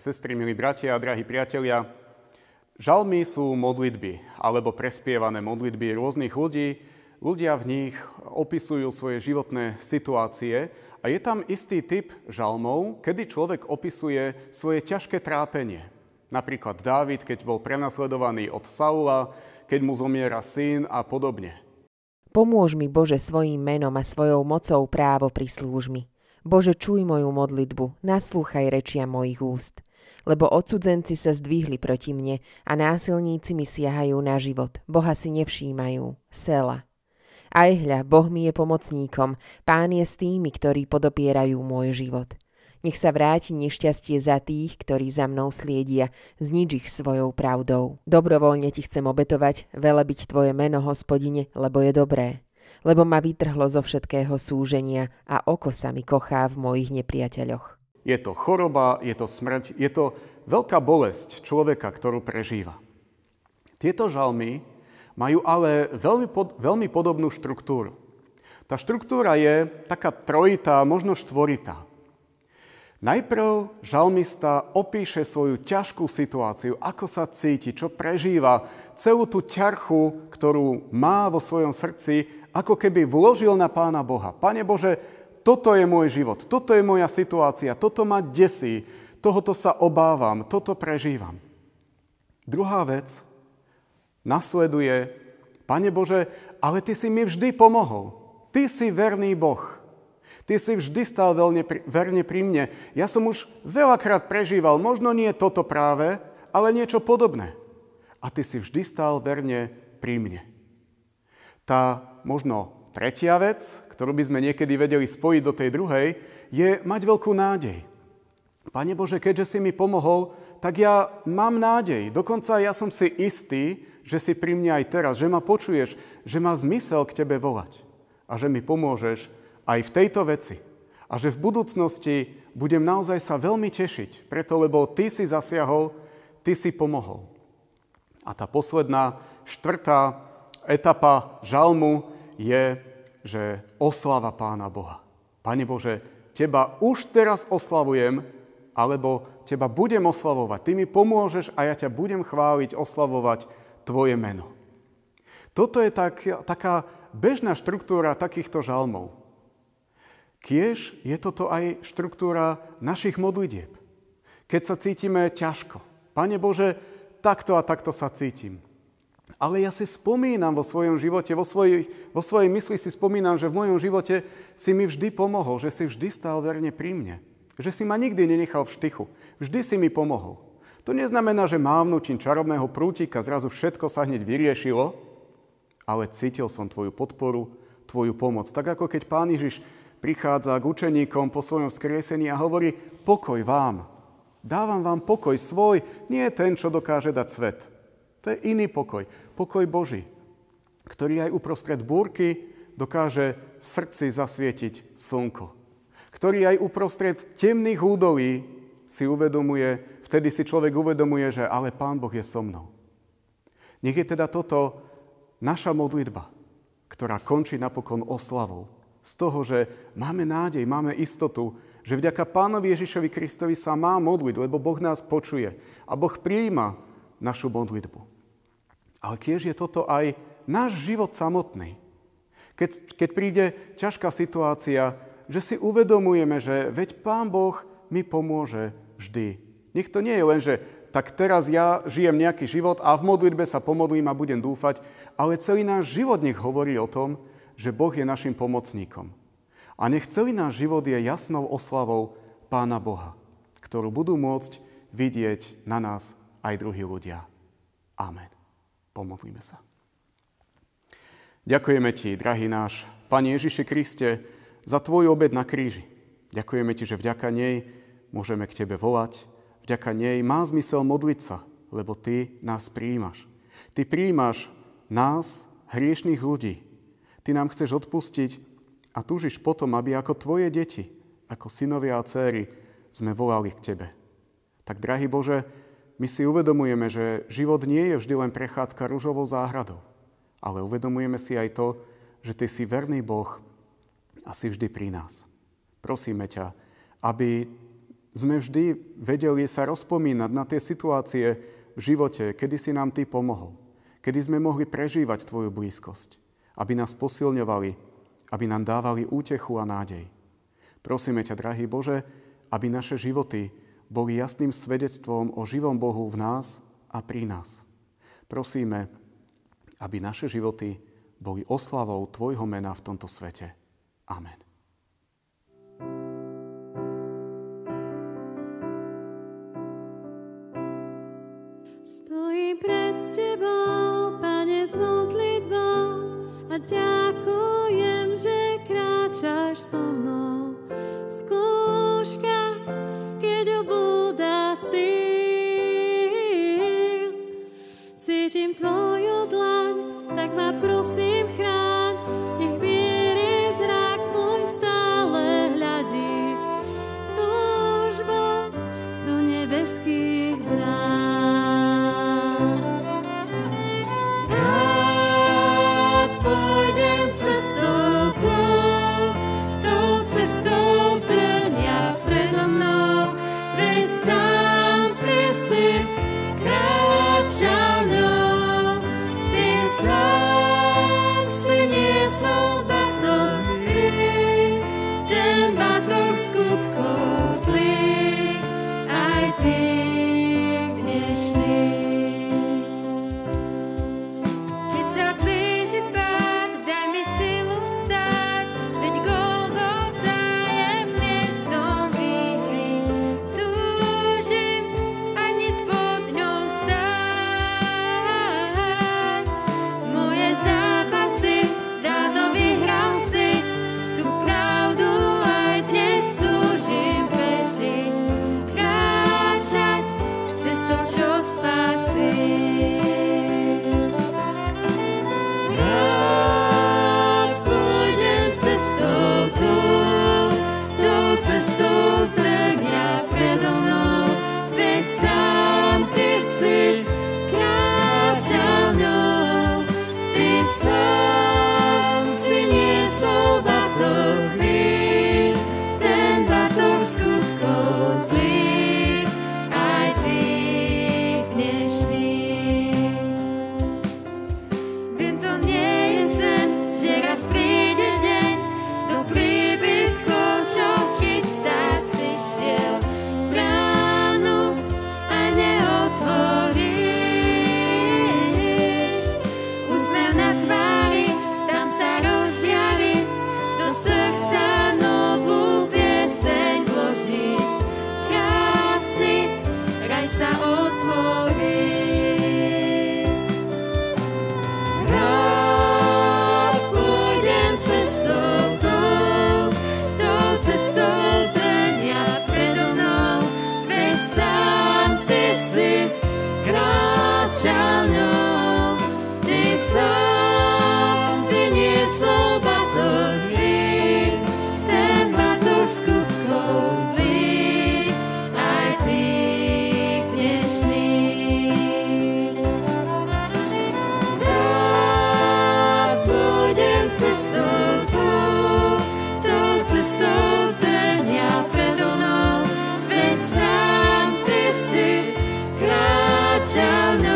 Sestry, milí bratia a drahí priatelia, žalmy sú modlitby alebo prespievané modlitby rôznych ľudí. Ľudia v nich opisujú svoje životné situácie a je tam istý typ žalmov, kedy človek opisuje svoje ťažké trápenie. Napríklad Dávid, keď bol prenasledovaný od Saula, keď mu zomiera syn a podobne. Pomôž mi, Bože, svojim menom a svojou mocou právo prislúž mi. Bože, čuj moju modlitbu, naslúchaj rečia mojich úst. Lebo odsudzenci sa zdvihli proti mne a násilníci mi siahajú na život. Boha si nevšímajú. Sela. Aj hľa, Boh mi je pomocníkom, Pán je s tými, ktorí podopierajú môj život. Nech sa vráti nešťastie za tých, ktorí za mnou sliedia, znič ich svojou pravdou. Dobrovoľne ti chcem obetovať, velebiť tvoje meno, hospodine, lebo je dobré lebo ma vytrhlo zo všetkého súženia a oko sa mi kochá v mojich nepriateľoch. Je to choroba, je to smrť, je to veľká bolesť človeka, ktorú prežíva. Tieto žalmy majú ale veľmi, pod, veľmi podobnú štruktúru. Tá štruktúra je taká trojitá, možno štvoritá. Najprv žalmista opíše svoju ťažkú situáciu, ako sa cíti, čo prežíva, celú tú ťarchu, ktorú má vo svojom srdci, ako keby vložil na Pána Boha. Pane Bože, toto je môj život, toto je moja situácia, toto ma desí, tohoto sa obávam, toto prežívam. Druhá vec nasleduje, Pane Bože, ale Ty si mi vždy pomohol. Ty si verný Boh. Ty si vždy stal veľne, verne pri mne. Ja som už veľakrát prežíval, možno nie toto práve, ale niečo podobné. A ty si vždy stal verne pri mne. Tá možno tretia vec, ktorú by sme niekedy vedeli spojiť do tej druhej, je mať veľkú nádej. Pane Bože, keďže si mi pomohol, tak ja mám nádej. Dokonca ja som si istý, že si pri mne aj teraz, že ma počuješ, že má zmysel k Tebe volať a že mi pomôžeš aj v tejto veci. A že v budúcnosti budem naozaj sa veľmi tešiť, preto lebo ty si zasiahol, ty si pomohol. A tá posledná, štvrtá etapa žalmu je, že oslava Pána Boha. Pane Bože, teba už teraz oslavujem, alebo teba budem oslavovať. Ty mi pomôžeš a ja ťa budem chváliť, oslavovať tvoje meno. Toto je tak, taká bežná štruktúra takýchto žalmov. Kiež je toto aj štruktúra našich modlitieb. Keď sa cítime ťažko. Pane Bože, takto a takto sa cítim. Ale ja si spomínam vo svojom živote, vo svojej, vo svojej mysli si spomínam, že v mojom živote si mi vždy pomohol, že si vždy stál verne pri mne. Že si ma nikdy nenechal v štychu. Vždy si mi pomohol. To neznamená, že mávnutím čarovného prútika zrazu všetko sa hneď vyriešilo, ale cítil som tvoju podporu, tvoju pomoc. Tak ako keď pán Ježiš prichádza k učeníkom po svojom vzkriesení a hovorí, pokoj vám. Dávam vám pokoj svoj, nie ten, čo dokáže dať svet. To je iný pokoj. Pokoj Boží, ktorý aj uprostred búrky dokáže v srdci zasvietiť slnko. Ktorý aj uprostred temných údolí si uvedomuje, vtedy si človek uvedomuje, že ale Pán Boh je so mnou. Nech je teda toto naša modlitba, ktorá končí napokon oslavou z toho, že máme nádej, máme istotu, že vďaka Pánovi Ježišovi Kristovi sa má modliť, lebo Boh nás počuje a Boh prijíma našu modlitbu. Ale tiež je toto aj náš život samotný. Keď, keď príde ťažká situácia, že si uvedomujeme, že veď Pán Boh mi pomôže vždy. Nech to nie je len, že tak teraz ja žijem nejaký život a v modlitbe sa pomodlím a budem dúfať, ale celý náš život nech hovorí o tom, že Boh je našim pomocníkom. A nech celý náš život je jasnou oslavou Pána Boha, ktorú budú môcť vidieť na nás aj druhí ľudia. Amen. Pomodlíme sa. Ďakujeme Ti, drahý náš Pane Ježiši Kriste, za Tvoj obed na kríži. Ďakujeme Ti, že vďaka nej môžeme k Tebe volať. Vďaka nej má zmysel modliť sa, lebo Ty nás príjimaš. Ty príjimaš nás, hriešných ľudí, Ty nám chceš odpustiť a túžiš potom, aby ako tvoje deti, ako synovia a céry, sme volali k Tebe. Tak, drahý Bože, my si uvedomujeme, že život nie je vždy len prechádzka rúžovou záhradou, ale uvedomujeme si aj to, že Ty si verný Boh a si vždy pri nás. Prosíme ťa, aby sme vždy vedeli sa rozpomínať na tie situácie v živote, kedy si nám Ty pomohol, kedy sme mohli prežívať Tvoju blízkosť, aby nás posilňovali, aby nám dávali útechu a nádej. Prosíme ťa, drahý Bože, aby naše životy boli jasným svedectvom o živom Bohu v nás a pri nás. Prosíme, aby naše životy boli oslavou Tvojho mena v tomto svete. Amen. Ďakujem, že kráčaš so mnou. Cítim Tvoju dlaň, 想